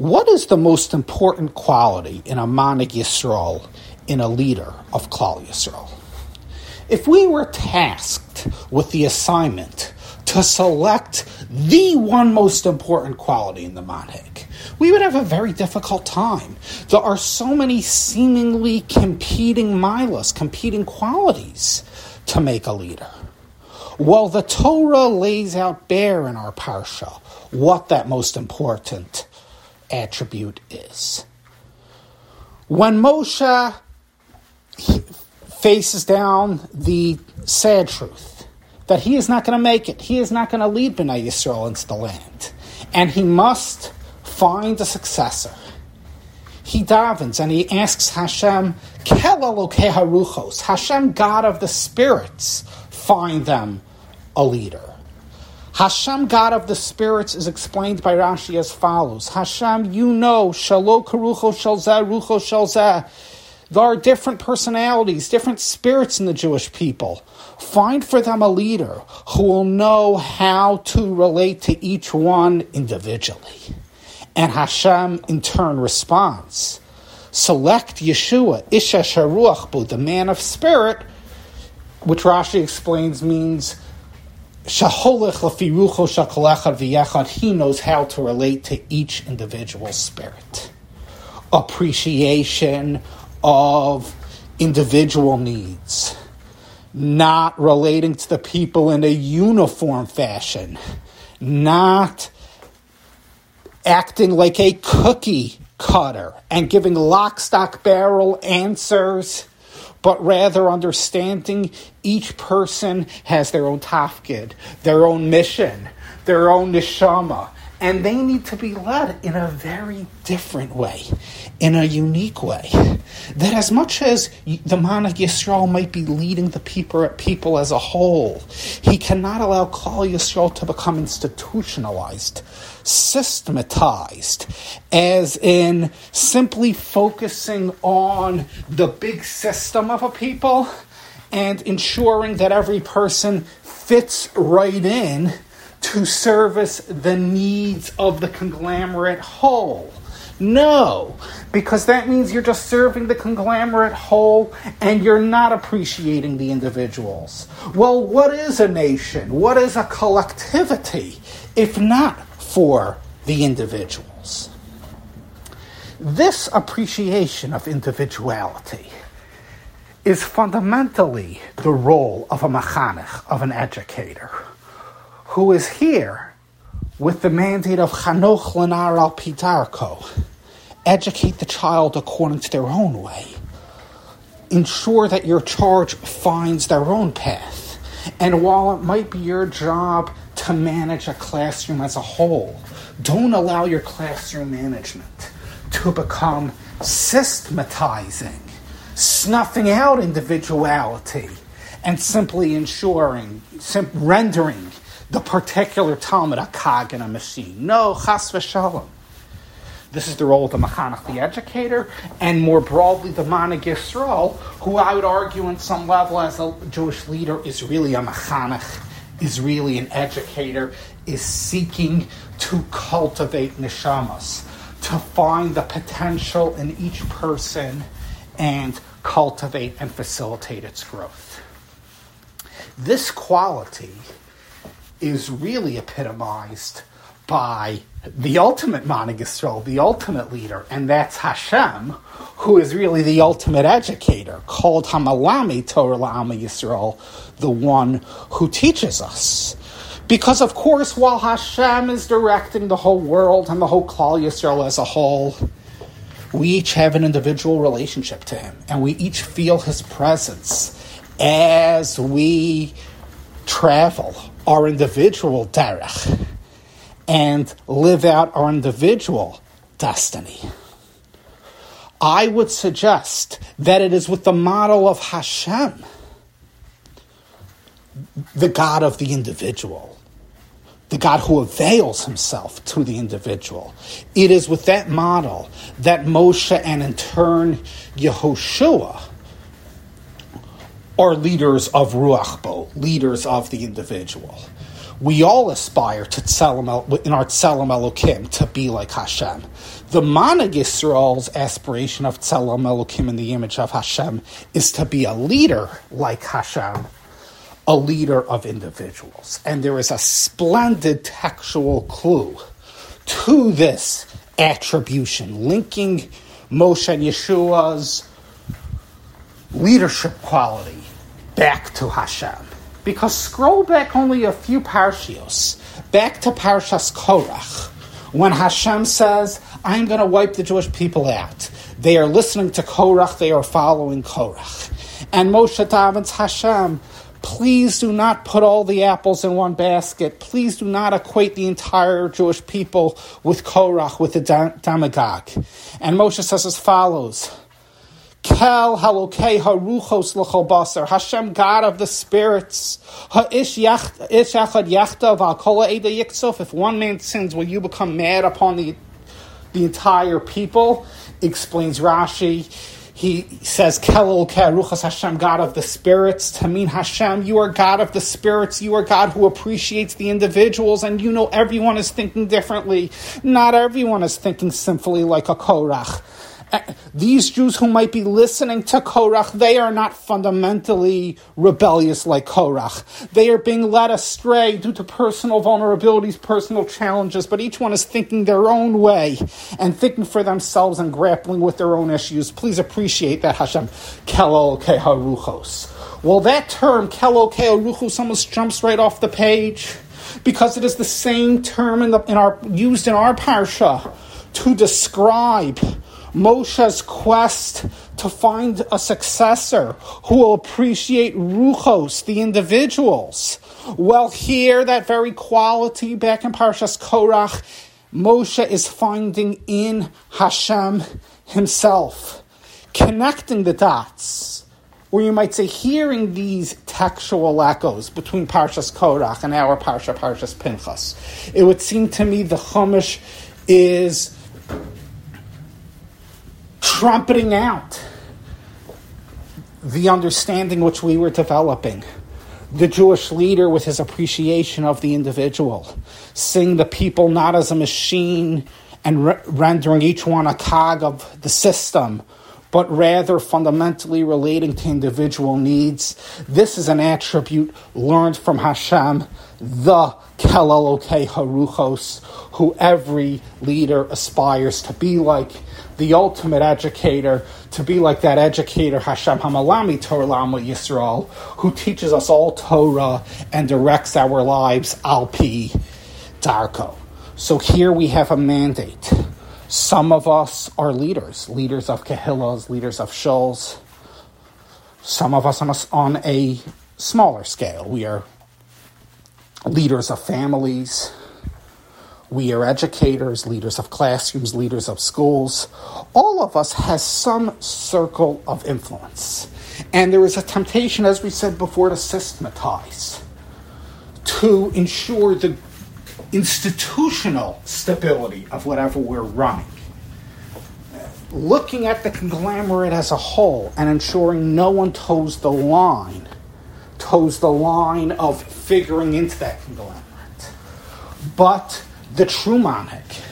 What is the most important quality in a Manhig Yisrael, in a leader of Klal Yisrael? If we were tasked with the assignment to select the one most important quality in the Manhig, we would have a very difficult time. There are so many seemingly competing milas, competing qualities to make a leader. Well, the Torah lays out bare in our parsha what that most important attribute is. When Moshe faces down the sad truth that he is not going to make it, he is not going to lead Bnei Yisrael into the land, and he must find a successor. He davens and he asks Hashem, Haruchos, Hashem, God of the spirits, find them a leader. Hashem, God of the spirits, is explained by Rashi as follows: Hashem, you know, shalo karucho shalzeh rucho shalzeh. There are different personalities, different spirits in the Jewish people. Find for them a leader who will know how to relate to each one individually. And Hashem, in turn, responds. Select Yehoshua, Isha Sharuach the man of spirit, which Rashi explains means he knows how to relate to each individual spirit. Appreciation of individual needs, not relating to the people in a uniform fashion, not acting like a cookie cutter and giving lock, stock, barrel answers but rather understanding each person has their own tafkid, their own mission, their own neshama, and they need to be led in a very different way, in a unique way. That as much as the Manhig Yisrael might be leading the people, people as a whole, he cannot allow Klal Yisrael to become institutionalized, systematized, as in simply focusing on the big system of a people and ensuring that every person fits right in to service the needs of the conglomerate whole. No, because that means you're just serving the conglomerate whole and you're not appreciating the individuals. Well, what is a nation? What is a collectivity if not for the individuals? This appreciation of individuality is fundamentally the role of a machanech, of an educator who is here with the mandate of Chanoch Lanar al Pidarko. Educate the child according to their own way. Ensure that your charge finds their own path. And while it might be your job to manage a classroom as a whole, don't allow your classroom management to become systematizing, snuffing out individuality, and simply ensuring, sim- rendering the particular talmid, a cog in a machine. No, chas v'shalom. This is the role of the Machanach, the educator, and more broadly the Manhig Yisrael, who I would argue in some level as a Jewish leader is really a Machanach, is really an educator, is seeking to cultivate neshamas, to find the potential in each person and cultivate and facilitate its growth. This quality is really epitomized by the ultimate Yisrael, the ultimate leader, and that's Hashem, who is really the ultimate educator, called Hamalami Torah La'ama Yisrael, the one who teaches us. Because, of course, while Hashem is directing the whole world and the whole Klal Yisrael as a whole, we each have an individual relationship to Him, and we each feel His presence as we travel our individual derech and live out our individual destiny. I would suggest that it is with the model of Hashem, the God of the individual, the God who avails himself to the individual. It is with that model that Moshe and in turn Yehoshua are leaders of Ruach Bo, leaders of the individual. we all aspire to tzelem, in our tzelem elokim to be like Hashem. The Manhig Yisrael's aspiration of tzelem elokim in the image of Hashem is to be a leader like Hashem, a leader of individuals. And there is a splendid textual clue to this attribution, linking Moshe and Yehoshua's leadership quality back to Hashem. Because scroll back only a few parshios, back to Parshas Korach, when Hashem says, I'm going to wipe the Jewish people out. They are listening to Korach, they are following Korach. And Moshe davens Hashem, please do not put all the apples in one basket. Please do not equate the entire Jewish people with Korach, with the demagogue. And Moshe says as follows, Kel halokei haruchos l'chol. Hashem, God of the spirits. Ha'ish yachad yachta v'al eda yiktsof. If one man sins, will you become mad upon the, the entire people? Explains Rashi. He says, Kel ruchas Hashem, God of the spirits. To mean Hashem, you are God of the spirits. You are God who appreciates the individuals, and you know everyone is thinking differently. Not everyone is thinking sinfully like a Korach these Jews who might be listening to Korach, they are not fundamentally rebellious like Korach. They are being led astray due to personal vulnerabilities, personal challenges, but each one is thinking their own way and thinking for themselves and grappling with their own issues. Please appreciate that, Hashem. Kelol Keharuchos. Well, that term, Kelol Keharuchos, almost jumps right off the page because it is the same term in, the, in our, used in our parsha to describe Moshe's quest to find a successor who will appreciate ruchos, the individuals. Well, here, that very quality back in Parshas Korach, Moshe is finding in Hashem himself, connecting the dots. Or you might say, hearing these textual echoes between Parshas Korach and our Parsha, Parshas Pinchas. It would seem to me the Chumash is trumpeting out the understanding which we were developing. The Jewish leader with his appreciation of the individual, seeing the people not as a machine and re- rendering each one a cog of the system, but rather fundamentally relating to individual needs. This is an attribute learned from Hashem, the Kelaloke Haruchos, who every leader aspires to be like the ultimate educator, to be like that educator Hashem Hamalami Torah Lama Yisrael, who teaches us all Torah and directs our lives Alpi Darko. So here we have a mandate. Some of us are leaders, leaders of Kehillas, leaders of Shuls. Some of us on a, on a smaller scale. We are leaders of families, we are educators, leaders of classrooms, leaders of schools. All of us has some circle of influence. And there is a temptation, as we said before, to systematize, to ensure the institutional stability of whatever we're running. Looking at the conglomerate as a whole and ensuring no one toes the line, toes the line of figuring into that conglomerate. But the true Manhig,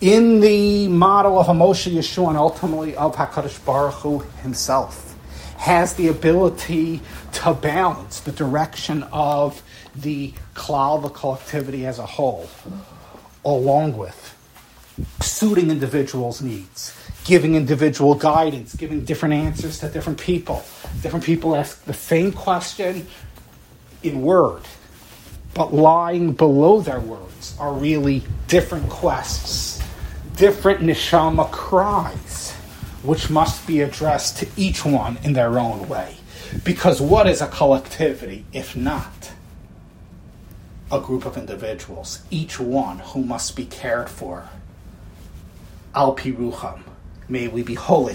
in the model of Moshe Yehoshua and ultimately of HaKadosh Baruch Hu himself, has the ability to balance the direction of the klal, the collectivity as a whole, along with suiting individuals' needs, giving individual guidance, giving different answers to different people. Different people ask the same question in word, but lying below their words are really different quests, different neshama cries, which must be addressed to each one in their own way. Because what is a collectivity if not a group of individuals, each one who must be cared for? Al pirucham. May we be holy,